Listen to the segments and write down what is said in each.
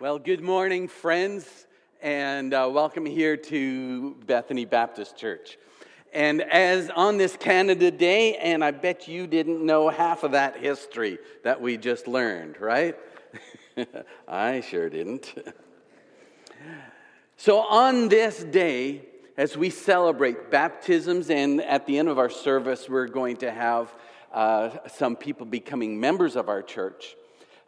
Well, good morning, friends, and uh, welcome here to Bethany Baptist Church. And as on this Canada Day, and I bet you didn't know half of that history that we just learned, right? I sure didn't. so, on this day, as we celebrate baptisms, and at the end of our service, we're going to have uh, some people becoming members of our church.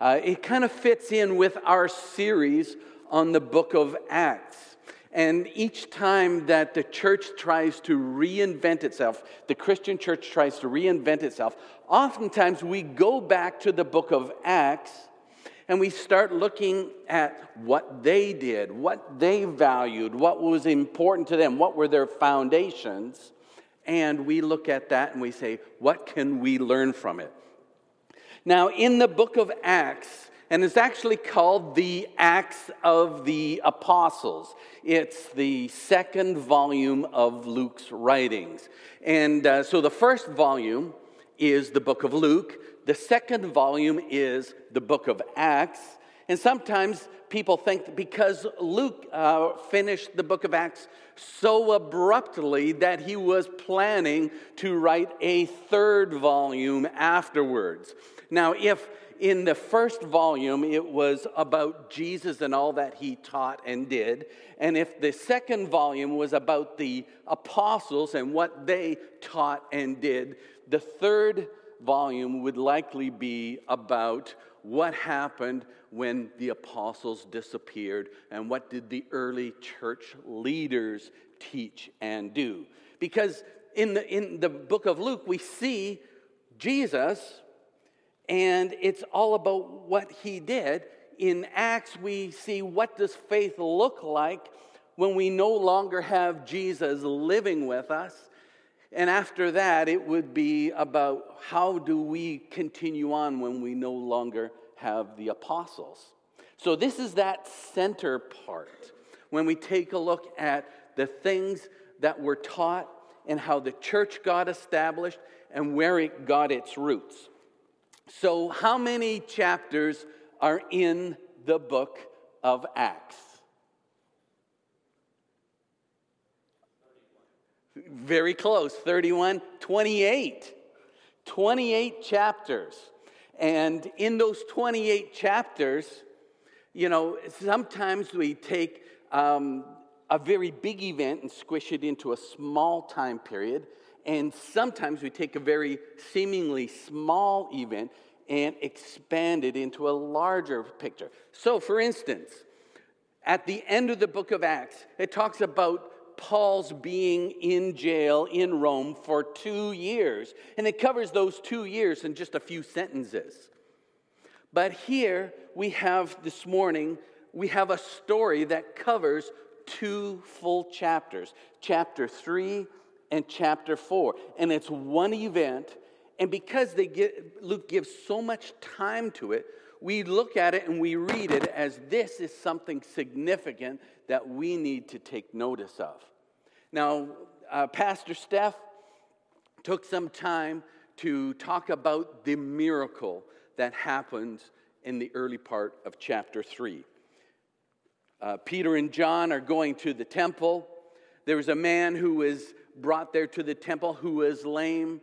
Uh, it kind of fits in with our series on the book of Acts. And each time that the church tries to reinvent itself, the Christian church tries to reinvent itself, oftentimes we go back to the book of Acts and we start looking at what they did, what they valued, what was important to them, what were their foundations. And we look at that and we say, what can we learn from it? Now, in the book of Acts, and it's actually called the Acts of the Apostles. It's the second volume of Luke's writings. And uh, so the first volume is the book of Luke, the second volume is the book of Acts. And sometimes people think because Luke uh, finished the book of Acts so abruptly that he was planning to write a third volume afterwards. Now, if in the first volume it was about Jesus and all that he taught and did, and if the second volume was about the apostles and what they taught and did, the third volume would likely be about what happened when the apostles disappeared and what did the early church leaders teach and do. Because in the, in the book of Luke, we see Jesus and it's all about what he did. In Acts, we see what does faith look like when we no longer have Jesus living with us. And after that, it would be about how do we continue on when we no longer have the apostles. So, this is that center part when we take a look at the things that were taught and how the church got established and where it got its roots. So, how many chapters are in the book of Acts? Very close, 31, 28. 28 chapters. And in those 28 chapters, you know, sometimes we take um, a very big event and squish it into a small time period. And sometimes we take a very seemingly small event and expand it into a larger picture. So, for instance, at the end of the book of Acts, it talks about Paul's being in jail in Rome for two years. And it covers those two years in just a few sentences. But here we have this morning, we have a story that covers two full chapters chapter 3 and chapter 4. And it's one event. And because they get, Luke gives so much time to it, we look at it and we read it as this is something significant that we need to take notice of. Now, uh, Pastor Steph took some time to talk about the miracle that happened in the early part of chapter 3. Uh, Peter and John are going to the temple. There was a man who was brought there to the temple who was lame,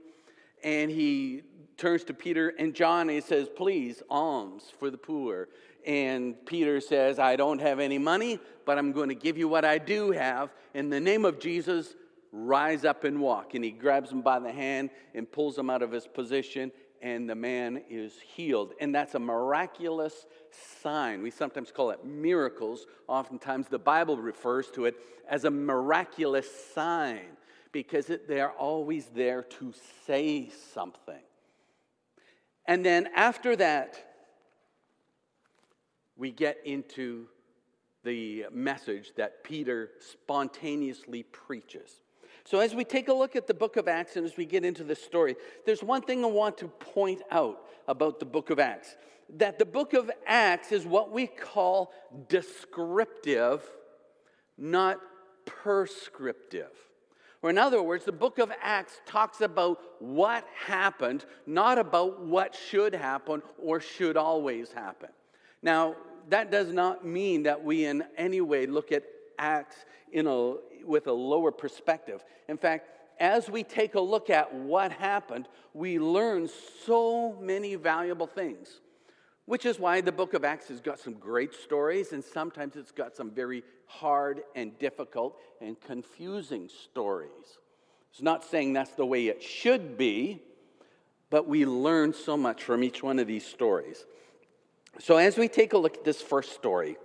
and he turns to Peter and John and he says, Please, alms for the poor. And Peter says, I don't have any money, but I'm going to give you what I do have. In the name of Jesus, rise up and walk. And he grabs him by the hand and pulls him out of his position, and the man is healed. And that's a miraculous sign. We sometimes call it miracles. Oftentimes, the Bible refers to it as a miraculous sign because it, they're always there to say something. And then after that, we get into the message that Peter spontaneously preaches. So, as we take a look at the book of Acts and as we get into the story, there's one thing I want to point out about the book of Acts that the book of Acts is what we call descriptive, not prescriptive. Or, in other words, the book of Acts talks about what happened, not about what should happen or should always happen. Now, that does not mean that we in any way look at Acts in a, with a lower perspective. In fact, as we take a look at what happened, we learn so many valuable things, which is why the book of Acts has got some great stories, and sometimes it's got some very hard and difficult and confusing stories. It's not saying that's the way it should be, but we learn so much from each one of these stories. So, as we take a look at this first story,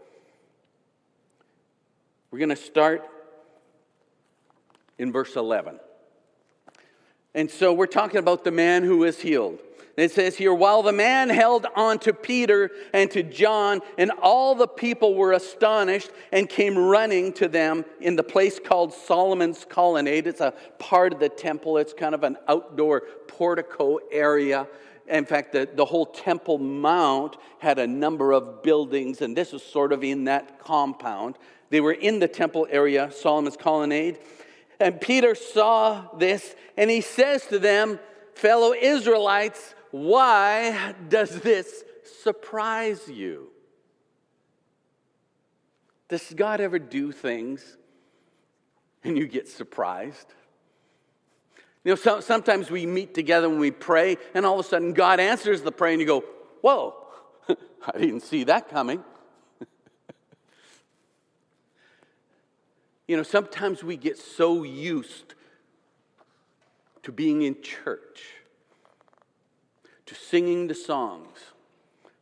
we're going to start in verse 11. And so we're talking about the man who was healed. It says here, while the man held on to Peter and to John, and all the people were astonished and came running to them in the place called Solomon's Colonnade. It's a part of the temple, it's kind of an outdoor portico area. In fact, the, the whole Temple Mount had a number of buildings, and this was sort of in that compound. They were in the temple area, Solomon's Colonnade. And Peter saw this, and he says to them, Fellow Israelites, why does this surprise you? Does God ever do things and you get surprised? You know, so, sometimes we meet together and we pray, and all of a sudden God answers the prayer, and you go, Whoa, I didn't see that coming. you know, sometimes we get so used to being in church to singing the songs,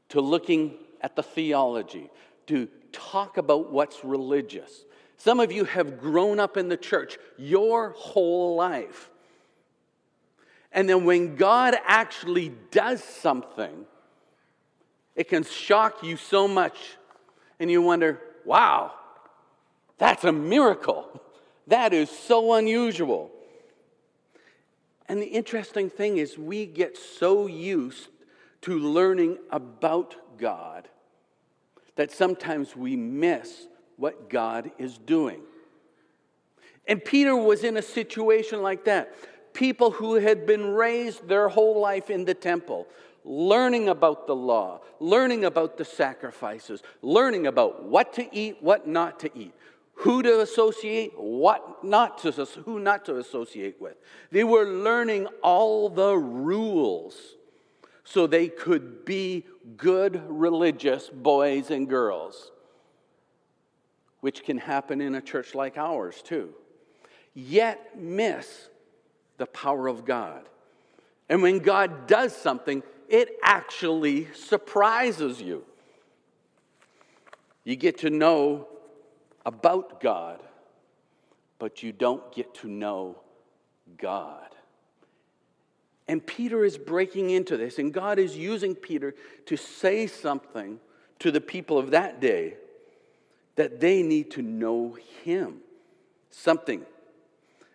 to looking at the theology, to talk about what's religious. Some of you have grown up in the church your whole life. And then when God actually does something, it can shock you so much, and you wonder, wow, that's a miracle. That is so unusual. And the interesting thing is, we get so used to learning about God that sometimes we miss what God is doing. And Peter was in a situation like that. People who had been raised their whole life in the temple, learning about the law, learning about the sacrifices, learning about what to eat, what not to eat, who to associate, what not to, who not to associate with. They were learning all the rules so they could be good religious boys and girls, which can happen in a church like ours too. Yet miss the power of God. And when God does something, it actually surprises you. You get to know about God, but you don't get to know God. And Peter is breaking into this, and God is using Peter to say something to the people of that day that they need to know Him. Something.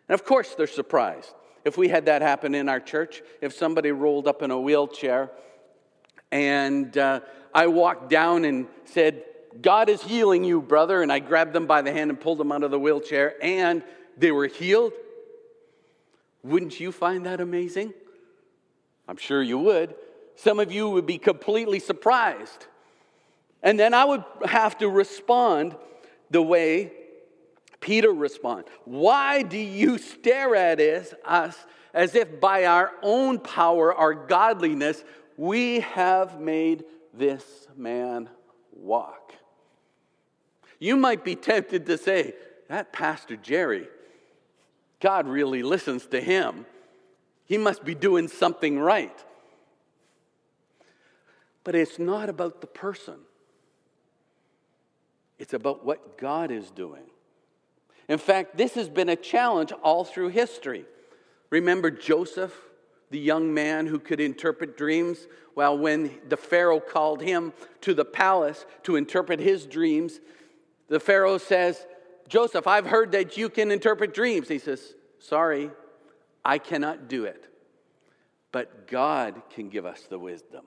And of course, they're surprised. If we had that happen in our church, if somebody rolled up in a wheelchair and uh, I walked down and said, God is healing you, brother. And I grabbed them by the hand and pulled them out of the wheelchair, and they were healed. Wouldn't you find that amazing? I'm sure you would. Some of you would be completely surprised. And then I would have to respond the way Peter responded. Why do you stare at us, as if by our own power, our godliness, we have made this man walk? You might be tempted to say, that Pastor Jerry, God really listens to him. He must be doing something right. But it's not about the person, it's about what God is doing. In fact, this has been a challenge all through history. Remember Joseph, the young man who could interpret dreams? Well, when the Pharaoh called him to the palace to interpret his dreams, the Pharaoh says, Joseph, I've heard that you can interpret dreams. He says, Sorry, I cannot do it. But God can give us the wisdom.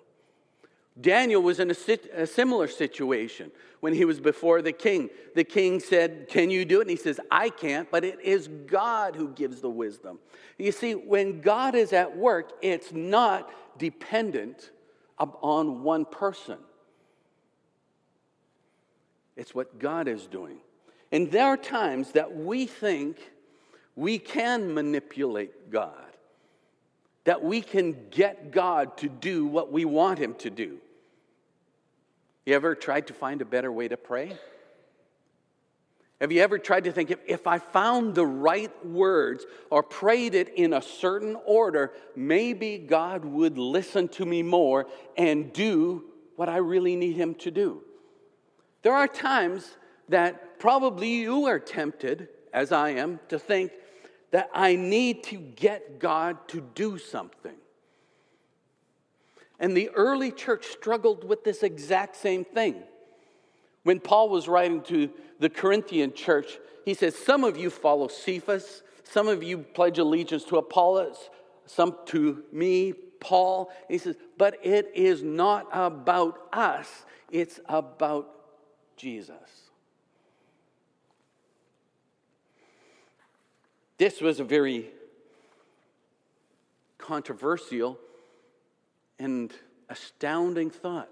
Daniel was in a, a, similar situation when he was before the king. The king said, Can you do it? And he says, I can't, but it is God who gives the wisdom. You see, when God is at work, it's not dependent on one person. It's what God is doing. And there are times that we think we can manipulate God, that we can get God to do what we want Him to do. You ever tried to find a better way to pray? Have you ever tried to think if, if I found the right words or prayed it in a certain order, maybe God would listen to me more and do what I really need Him to do? There are times that probably you are tempted, as I am, to think that I need to get God to do something. And the early church struggled with this exact same thing. When Paul was writing to the Corinthian church, he says, Some of you follow Cephas, some of you pledge allegiance to Apollos, some to me, Paul. He says, But it is not about us, it's about Jesus. This was a very controversial and astounding thought.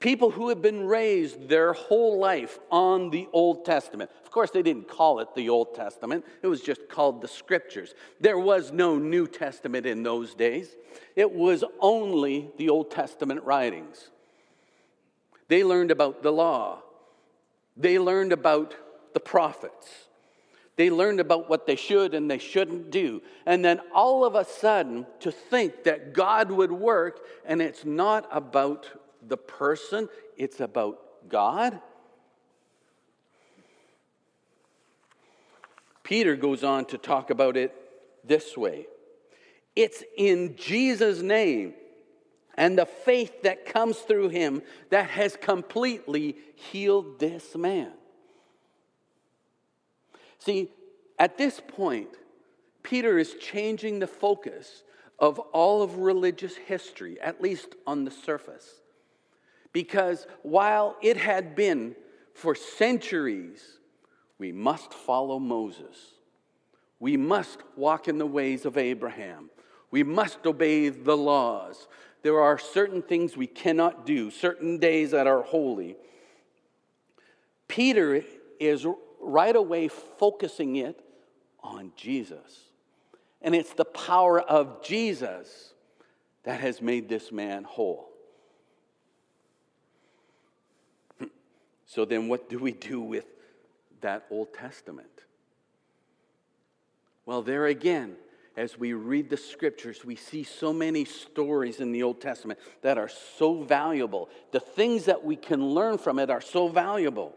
People who have been raised their whole life on the Old Testament. Of course, they didn't call it the Old Testament, it was just called the Scriptures. There was no New Testament in those days, it was only the Old Testament writings. They learned about the law, they learned about the prophets. They learned about what they should and they shouldn't do. And then all of a sudden, to think that God would work, and it's not about the person, it's about God. Peter goes on to talk about it this way it's in Jesus' name and the faith that comes through him that has completely healed this man. See, at this point, Peter is changing the focus of all of religious history, at least on the surface. Because while it had been for centuries, we must follow Moses. We must walk in the ways of Abraham. We must obey the laws. There are certain things we cannot do, certain days that are holy. Peter is right away focusing it on Jesus. And it's the power of Jesus that has made this man whole. So then, what do we do with that Old Testament? Well, there again, as we read the scriptures, we see so many stories in the Old Testament that are so valuable. The things that we can learn from it are so valuable.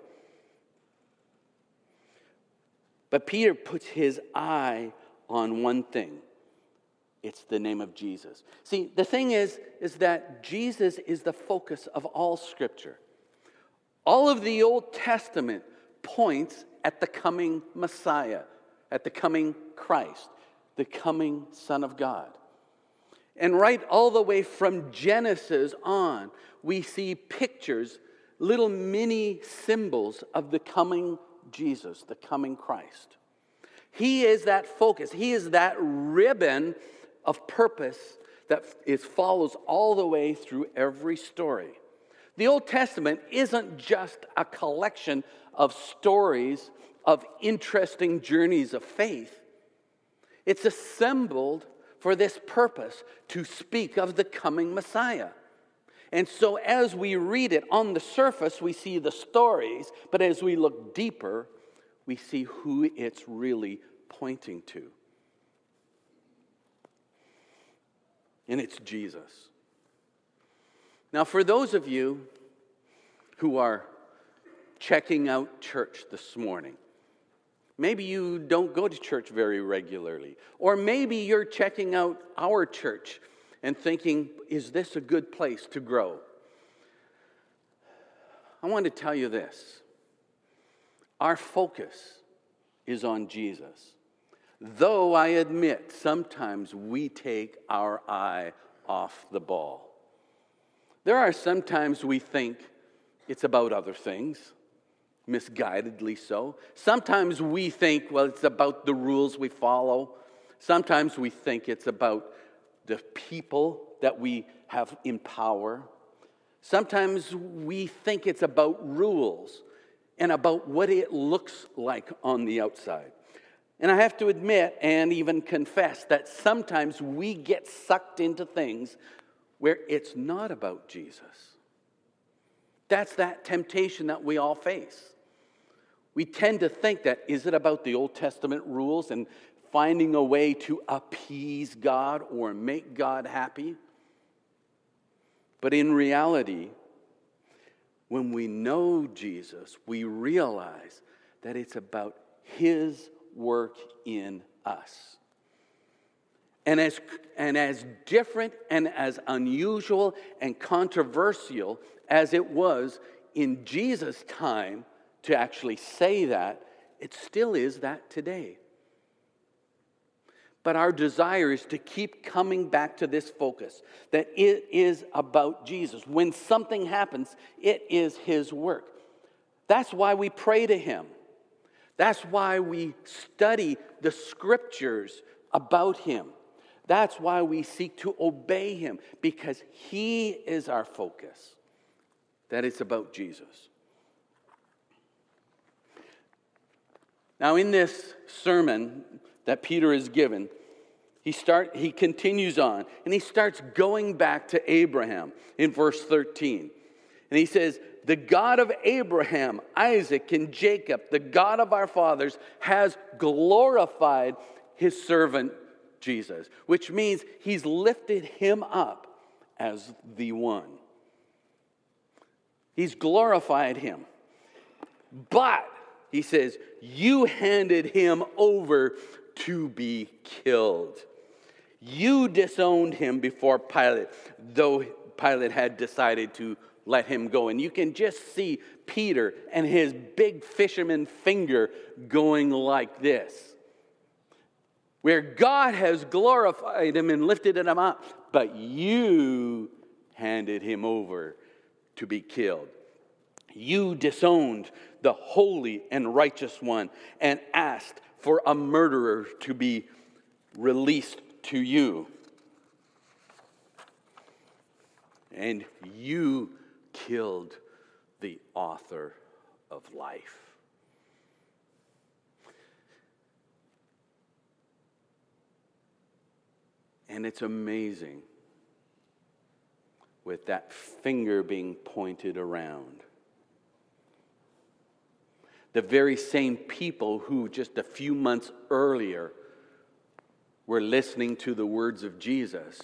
But Peter puts his eye on one thing it's the name of Jesus. See, the thing is, is that Jesus is the focus of all scripture. All of the Old Testament points at the coming Messiah, at the coming Christ, the coming Son of God. And right all the way from Genesis on, we see pictures, little mini symbols of the coming Jesus, the coming Christ. He is that focus, He is that ribbon of purpose that is, follows all the way through every story. The Old Testament isn't just a collection of stories of interesting journeys of faith, it's assembled for this purpose to speak of the coming Messiah. And so, as we read it on the surface, we see the stories, but as we look deeper, we see who it's really pointing to. And it's Jesus. Now, for those of you who are checking out church this morning, maybe you don't go to church very regularly, or maybe you're checking out our church and thinking, is this a good place to grow? I want to tell you this our focus is on Jesus. Though I admit sometimes we take our eye off the ball. There are sometimes we think it's about other things, misguidedly so. Sometimes we think, well, it's about the rules we follow. Sometimes we think it's about the people that we have in power. Sometimes we think it's about rules and about what it looks like on the outside. And I have to admit and even confess that sometimes we get sucked into things where it's not about Jesus. That's that temptation that we all face. We tend to think that is it about the Old Testament rules and finding a way to appease God or make God happy? But in reality, when we know Jesus, we realize that it's about His work in us. And as, and as different and as unusual and controversial as it was in Jesus' time to actually say that, it still is that today. But our desire is to keep coming back to this focus that it is about Jesus. When something happens, it is His work. That's why we pray to Him. That's why we study the scriptures about Him. That's why we seek to obey Him, because He is our focus. That it's about Jesus. Now, in this sermon, that Peter is given, he, start, he continues on and he starts going back to Abraham in verse 13. And he says, The God of Abraham, Isaac, and Jacob, the God of our fathers, has glorified his servant Jesus, which means he's lifted him up as the one. He's glorified him. But, he says, you handed him over to be killed. You disowned him before Pilate, though Pilate had decided to let him go. And you can just see Peter and his big fisherman finger going like this. Where God has glorified him and lifted him up, but you handed him over to be killed. You disowned the holy and righteous one and asked for a murderer to be released to you. And you killed the author of life. And it's amazing with that finger being pointed around the very same people who just a few months earlier were listening to the words of Jesus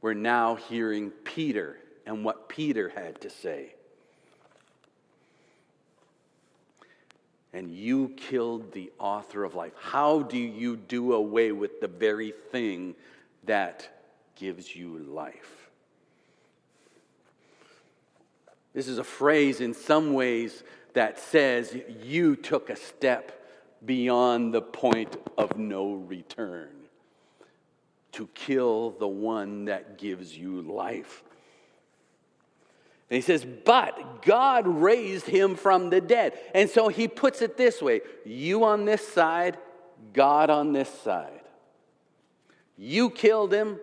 were now hearing Peter and what Peter had to say. And you killed the author of life. How do you do away with the very thing that gives you life? This is a phrase in some ways that says you took a step beyond the point of no return to kill the one that gives you life. And he says, But God raised him from the dead. And so he puts it this way you on this side, God on this side. You killed him,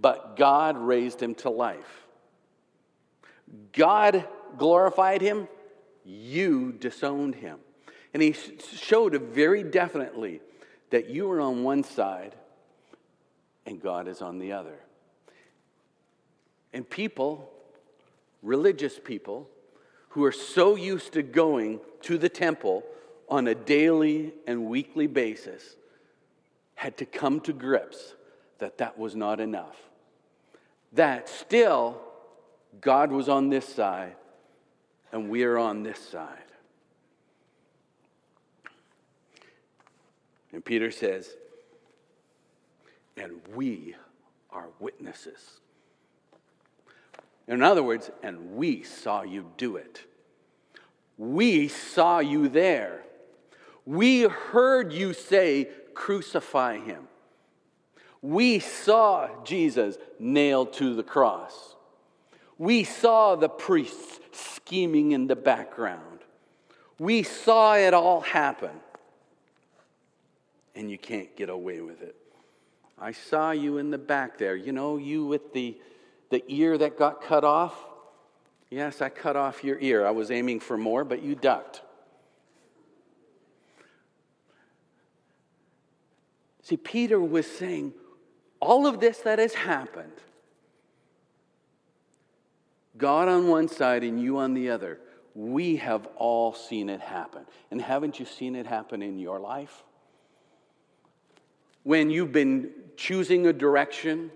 but God raised him to life. God glorified him, you disowned him. And he showed very definitely that you are on one side and God is on the other. And people, religious people, who are so used to going to the temple on a daily and weekly basis, had to come to grips that that was not enough. That still, God was on this side and we are on this side. And Peter says, and we are witnesses. In other words, and we saw you do it. We saw you there. We heard you say, Crucify him. We saw Jesus nailed to the cross. We saw the priests scheming in the background. We saw it all happen. And you can't get away with it. I saw you in the back there. You know, you with the, the ear that got cut off. Yes, I cut off your ear. I was aiming for more, but you ducked. See, Peter was saying, all of this that has happened, God on one side and you on the other, we have all seen it happen. And haven't you seen it happen in your life? When you've been choosing a direction,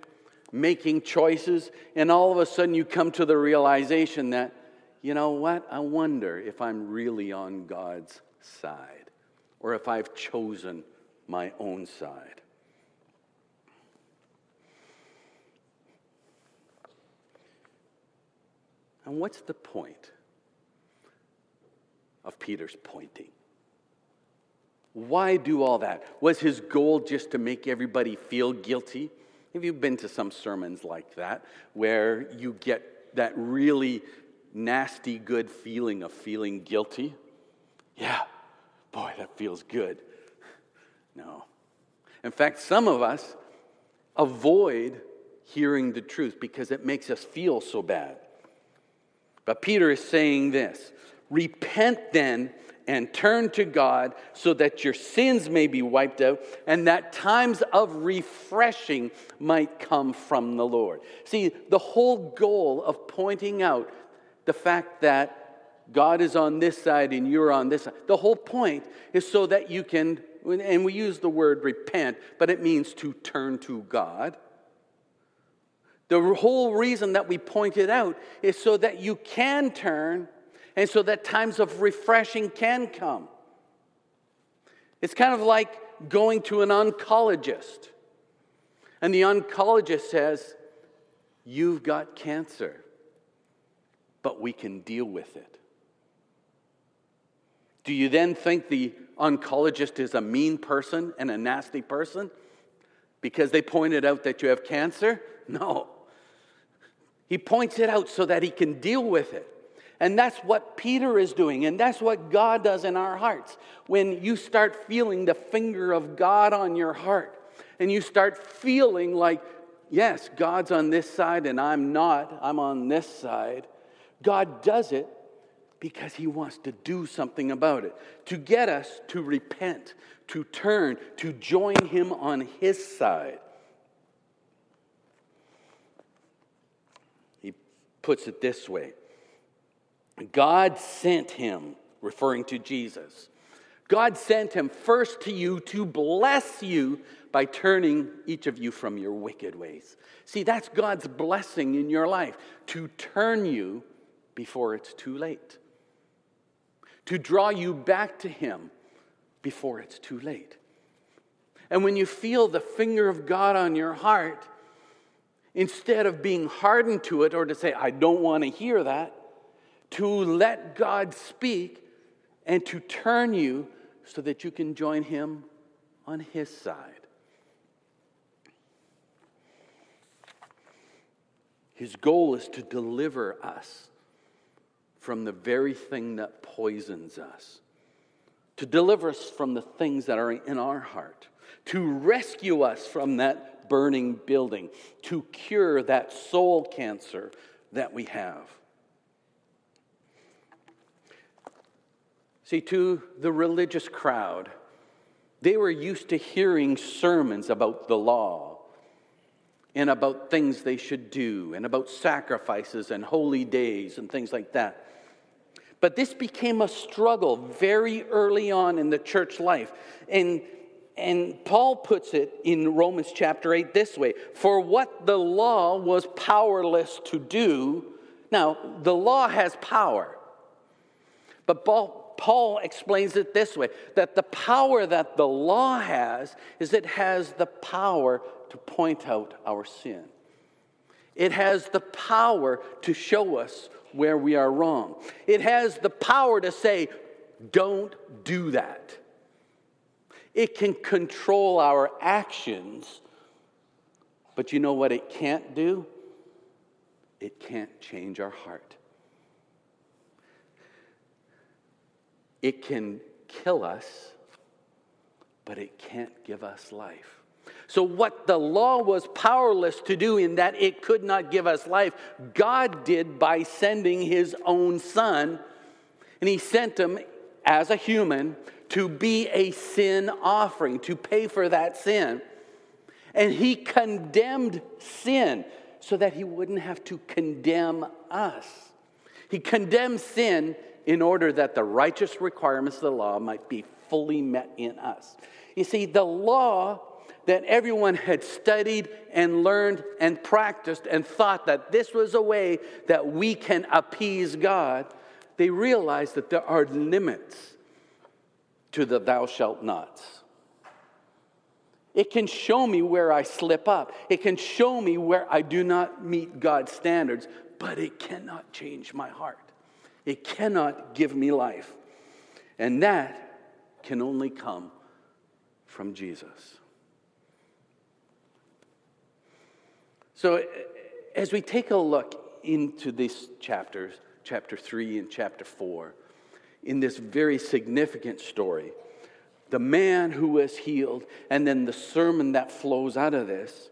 making choices, and all of a sudden you come to the realization that, you know what, I wonder if I'm really on God's side or if I've chosen my own side. And what's the point of Peter's pointing? Why do all that? Was his goal just to make everybody feel guilty? Have you been to some sermons like that where you get that really nasty good feeling of feeling guilty? Yeah, boy, that feels good. No. In fact, some of us avoid hearing the truth because it makes us feel so bad. But Peter is saying this Repent then and turn to God so that your sins may be wiped out and that times of refreshing might come from the Lord. See, the whole goal of pointing out the fact that God is on this side and you're on this side, the whole point is so that you can, and we use the word repent, but it means to turn to God. The whole reason that we point it out is so that you can turn and so that times of refreshing can come. It's kind of like going to an oncologist, and the oncologist says, You've got cancer, but we can deal with it. Do you then think the oncologist is a mean person and a nasty person because they pointed out that you have cancer? No. He points it out so that he can deal with it. And that's what Peter is doing, and that's what God does in our hearts. When you start feeling the finger of God on your heart, and you start feeling like, yes, God's on this side and I'm not, I'm on this side, God does it because He wants to do something about it, to get us to repent, to turn, to join Him on His side. He puts it this way God sent him, referring to Jesus. God sent him first to you to bless you by turning each of you from your wicked ways. See, that's God's blessing in your life to turn you before it's too late, to draw you back to Him before it's too late. And when you feel the finger of God on your heart, instead of being hardened to it or to say, I don't want to hear that, to let God speak and to turn you so that you can join Him on His side. His goal is to deliver us from the very thing that poisons us, to deliver us from the things that are in our heart, to rescue us from that burning building, to cure that soul cancer that we have. See, to the religious crowd, they were used to hearing sermons about the law and about things they should do and about sacrifices and holy days and things like that. But this became a struggle very early on in the church life. And, and Paul puts it in Romans chapter 8 this way For what the law was powerless to do, now the law has power. But Paul, Paul explains it this way that the power that the law has is it has the power to point out our sin. It has the power to show us where we are wrong. It has the power to say, don't do that. It can control our actions, but you know what it can't do? It can't change our heart. It can kill us, but it can't give us life. So, what the law was powerless to do in that it could not give us life, God did by sending his own son. And he sent him as a human to be a sin offering, to pay for that sin. And he condemned sin so that he wouldn't have to condemn us. He condemned sin in order that the righteous requirements of the law might be fully met in us. You see, the law that everyone had studied and learned and practiced and thought that this was a way that we can appease God, they realize that there are limits to the thou shalt nots. It can show me where I slip up. It can show me where I do not meet God's standards, but it cannot change my heart. It cannot give me life. And that can only come from Jesus. So, as we take a look into these chapters, chapter 3 and chapter 4, in this very significant story, the man who was healed, and then the sermon that flows out of this,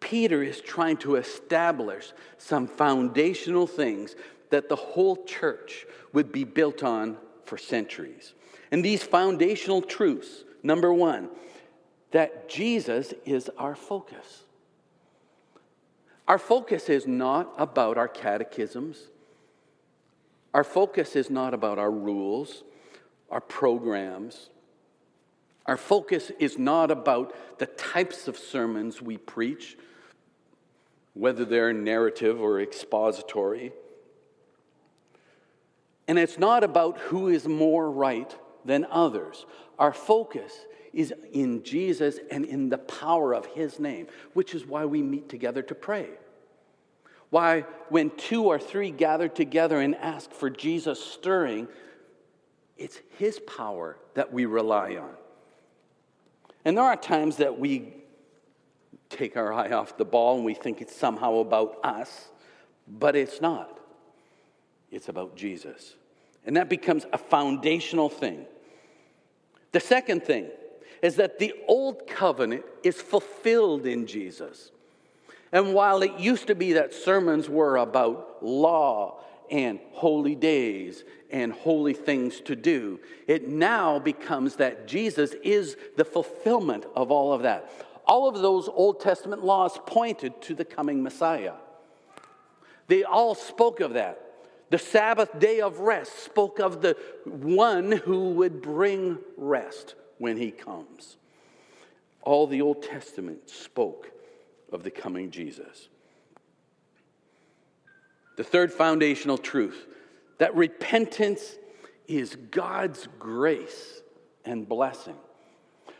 Peter is trying to establish some foundational things that the whole church would be built on for centuries. And these foundational truths number one, that Jesus is our focus. Our focus is not about our catechisms. Our focus is not about our rules, our programs. Our focus is not about the types of sermons we preach, whether they're narrative or expository. And it's not about who is more right than others. Our focus is in Jesus and in the power of His name, which is why we meet together to pray. Why, when two or three gather together and ask for Jesus stirring, it's His power that we rely on. And there are times that we take our eye off the ball and we think it's somehow about us, but it's not. It's about Jesus. And that becomes a foundational thing. The second thing is that the old covenant is fulfilled in Jesus. And while it used to be that sermons were about law and holy days and holy things to do, it now becomes that Jesus is the fulfillment of all of that. All of those Old Testament laws pointed to the coming Messiah. They all spoke of that. The Sabbath day of rest spoke of the one who would bring rest when he comes. All the Old Testament spoke of the coming Jesus. The third foundational truth that repentance is God's grace and blessing.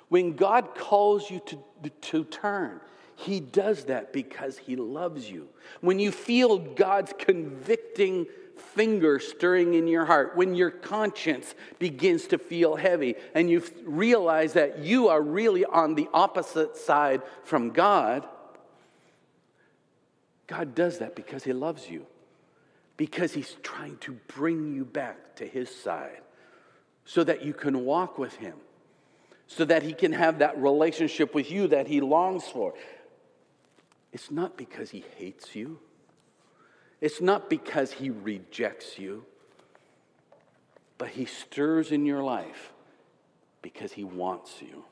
When God calls you to, to turn, He does that because He loves you. When you feel God's convicting finger stirring in your heart, when your conscience begins to feel heavy and you realize that you are really on the opposite side from God, God does that because He loves you, because He's trying to bring you back to His side so that you can walk with Him, so that He can have that relationship with you that He longs for. It's not because He hates you. It's not because he rejects you, but he stirs in your life because he wants you.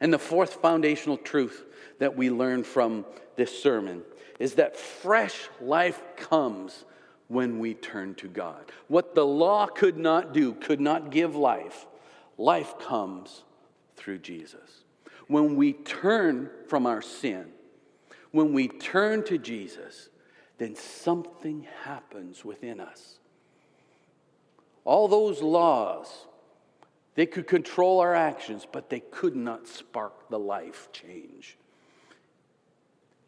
And the fourth foundational truth that we learn from this sermon is that fresh life comes when we turn to God. What the law could not do, could not give life, life comes through Jesus. When we turn from our sin, when we turn to Jesus, then something happens within us. All those laws, they could control our actions, but they could not spark the life change.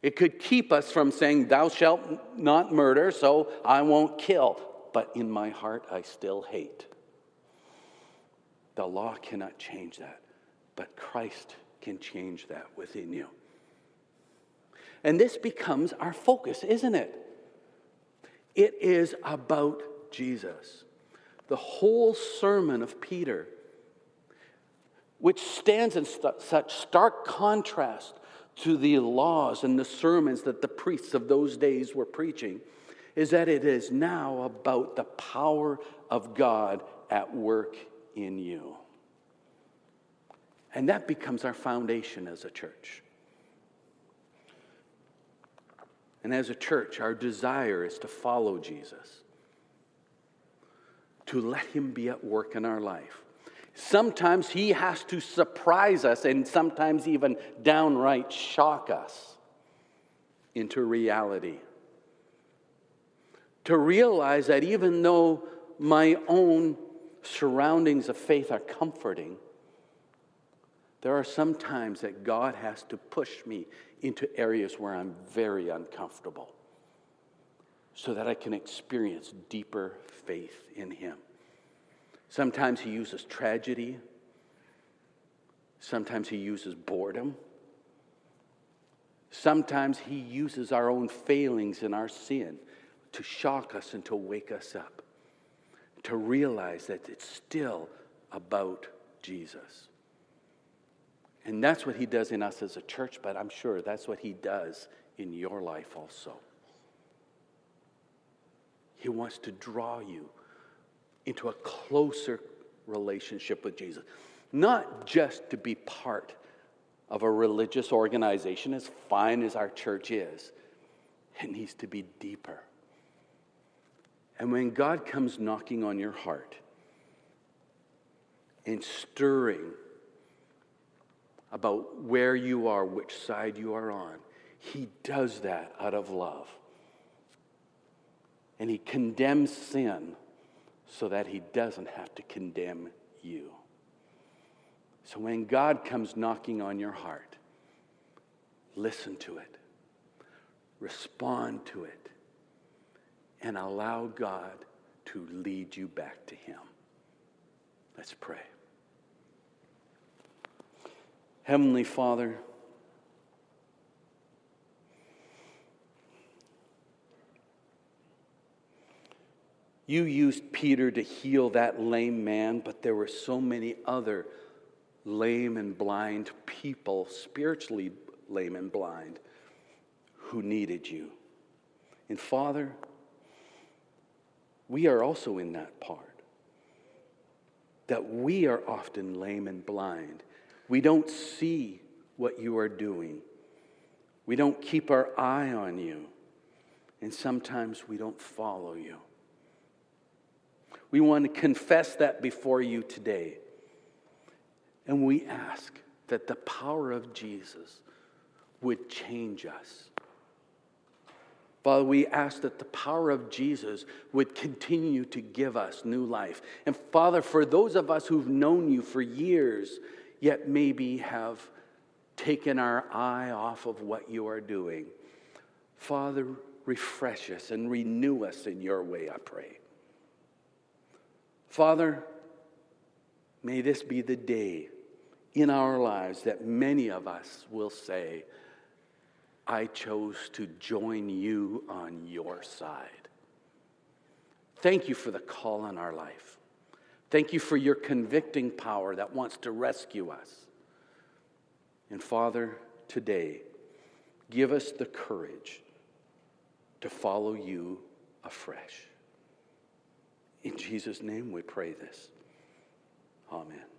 It could keep us from saying, Thou shalt not murder, so I won't kill. But in my heart, I still hate. The law cannot change that, but Christ can change that within you. And this becomes our focus, isn't it? It is about Jesus. The whole sermon of Peter which stands in st- such stark contrast to the laws and the sermons that the priests of those days were preaching, is that it is now about the power of God at work in you. And that becomes our foundation as a church. And as a church, our desire is to follow Jesus, to let him be at work in our life. Sometimes he has to surprise us and sometimes even downright shock us into reality. To realize that even though my own surroundings of faith are comforting, there are some times that God has to push me into areas where I'm very uncomfortable so that I can experience deeper faith in Him. Sometimes he uses tragedy. Sometimes he uses boredom. Sometimes he uses our own failings and our sin to shock us and to wake us up, to realize that it's still about Jesus. And that's what he does in us as a church, but I'm sure that's what he does in your life also. He wants to draw you into a closer relationship with Jesus. Not just to be part of a religious organization, as fine as our church is, it needs to be deeper. And when God comes knocking on your heart and stirring about where you are, which side you are on, He does that out of love. And He condemns sin so that he doesn't have to condemn you. So when God comes knocking on your heart, listen to it, respond to it, and allow God to lead you back to him. Let's pray. Heavenly Father, You used Peter to heal that lame man, but there were so many other lame and blind people, spiritually lame and blind, who needed you. And Father, we are also in that part. That we are often lame and blind. We don't see what you are doing. We don't keep our eye on you. And sometimes we don't follow you. We want to confess that before you today. And we ask that the power of Jesus would change us. Father, we ask that the power of Jesus would continue to give us new life. And Father, for those of us who've known you for years, yet maybe have taken our eye off of what you are doing, Father, refresh us and renew us in your way, I pray. Father, may this be the day in our lives that many of us will say, I chose to join you on your side. Thank you for the call on our life. Thank you for your convicting power that wants to rescue us. And Father, today, give us the courage to follow you afresh. In Jesus' name we pray this. Amen.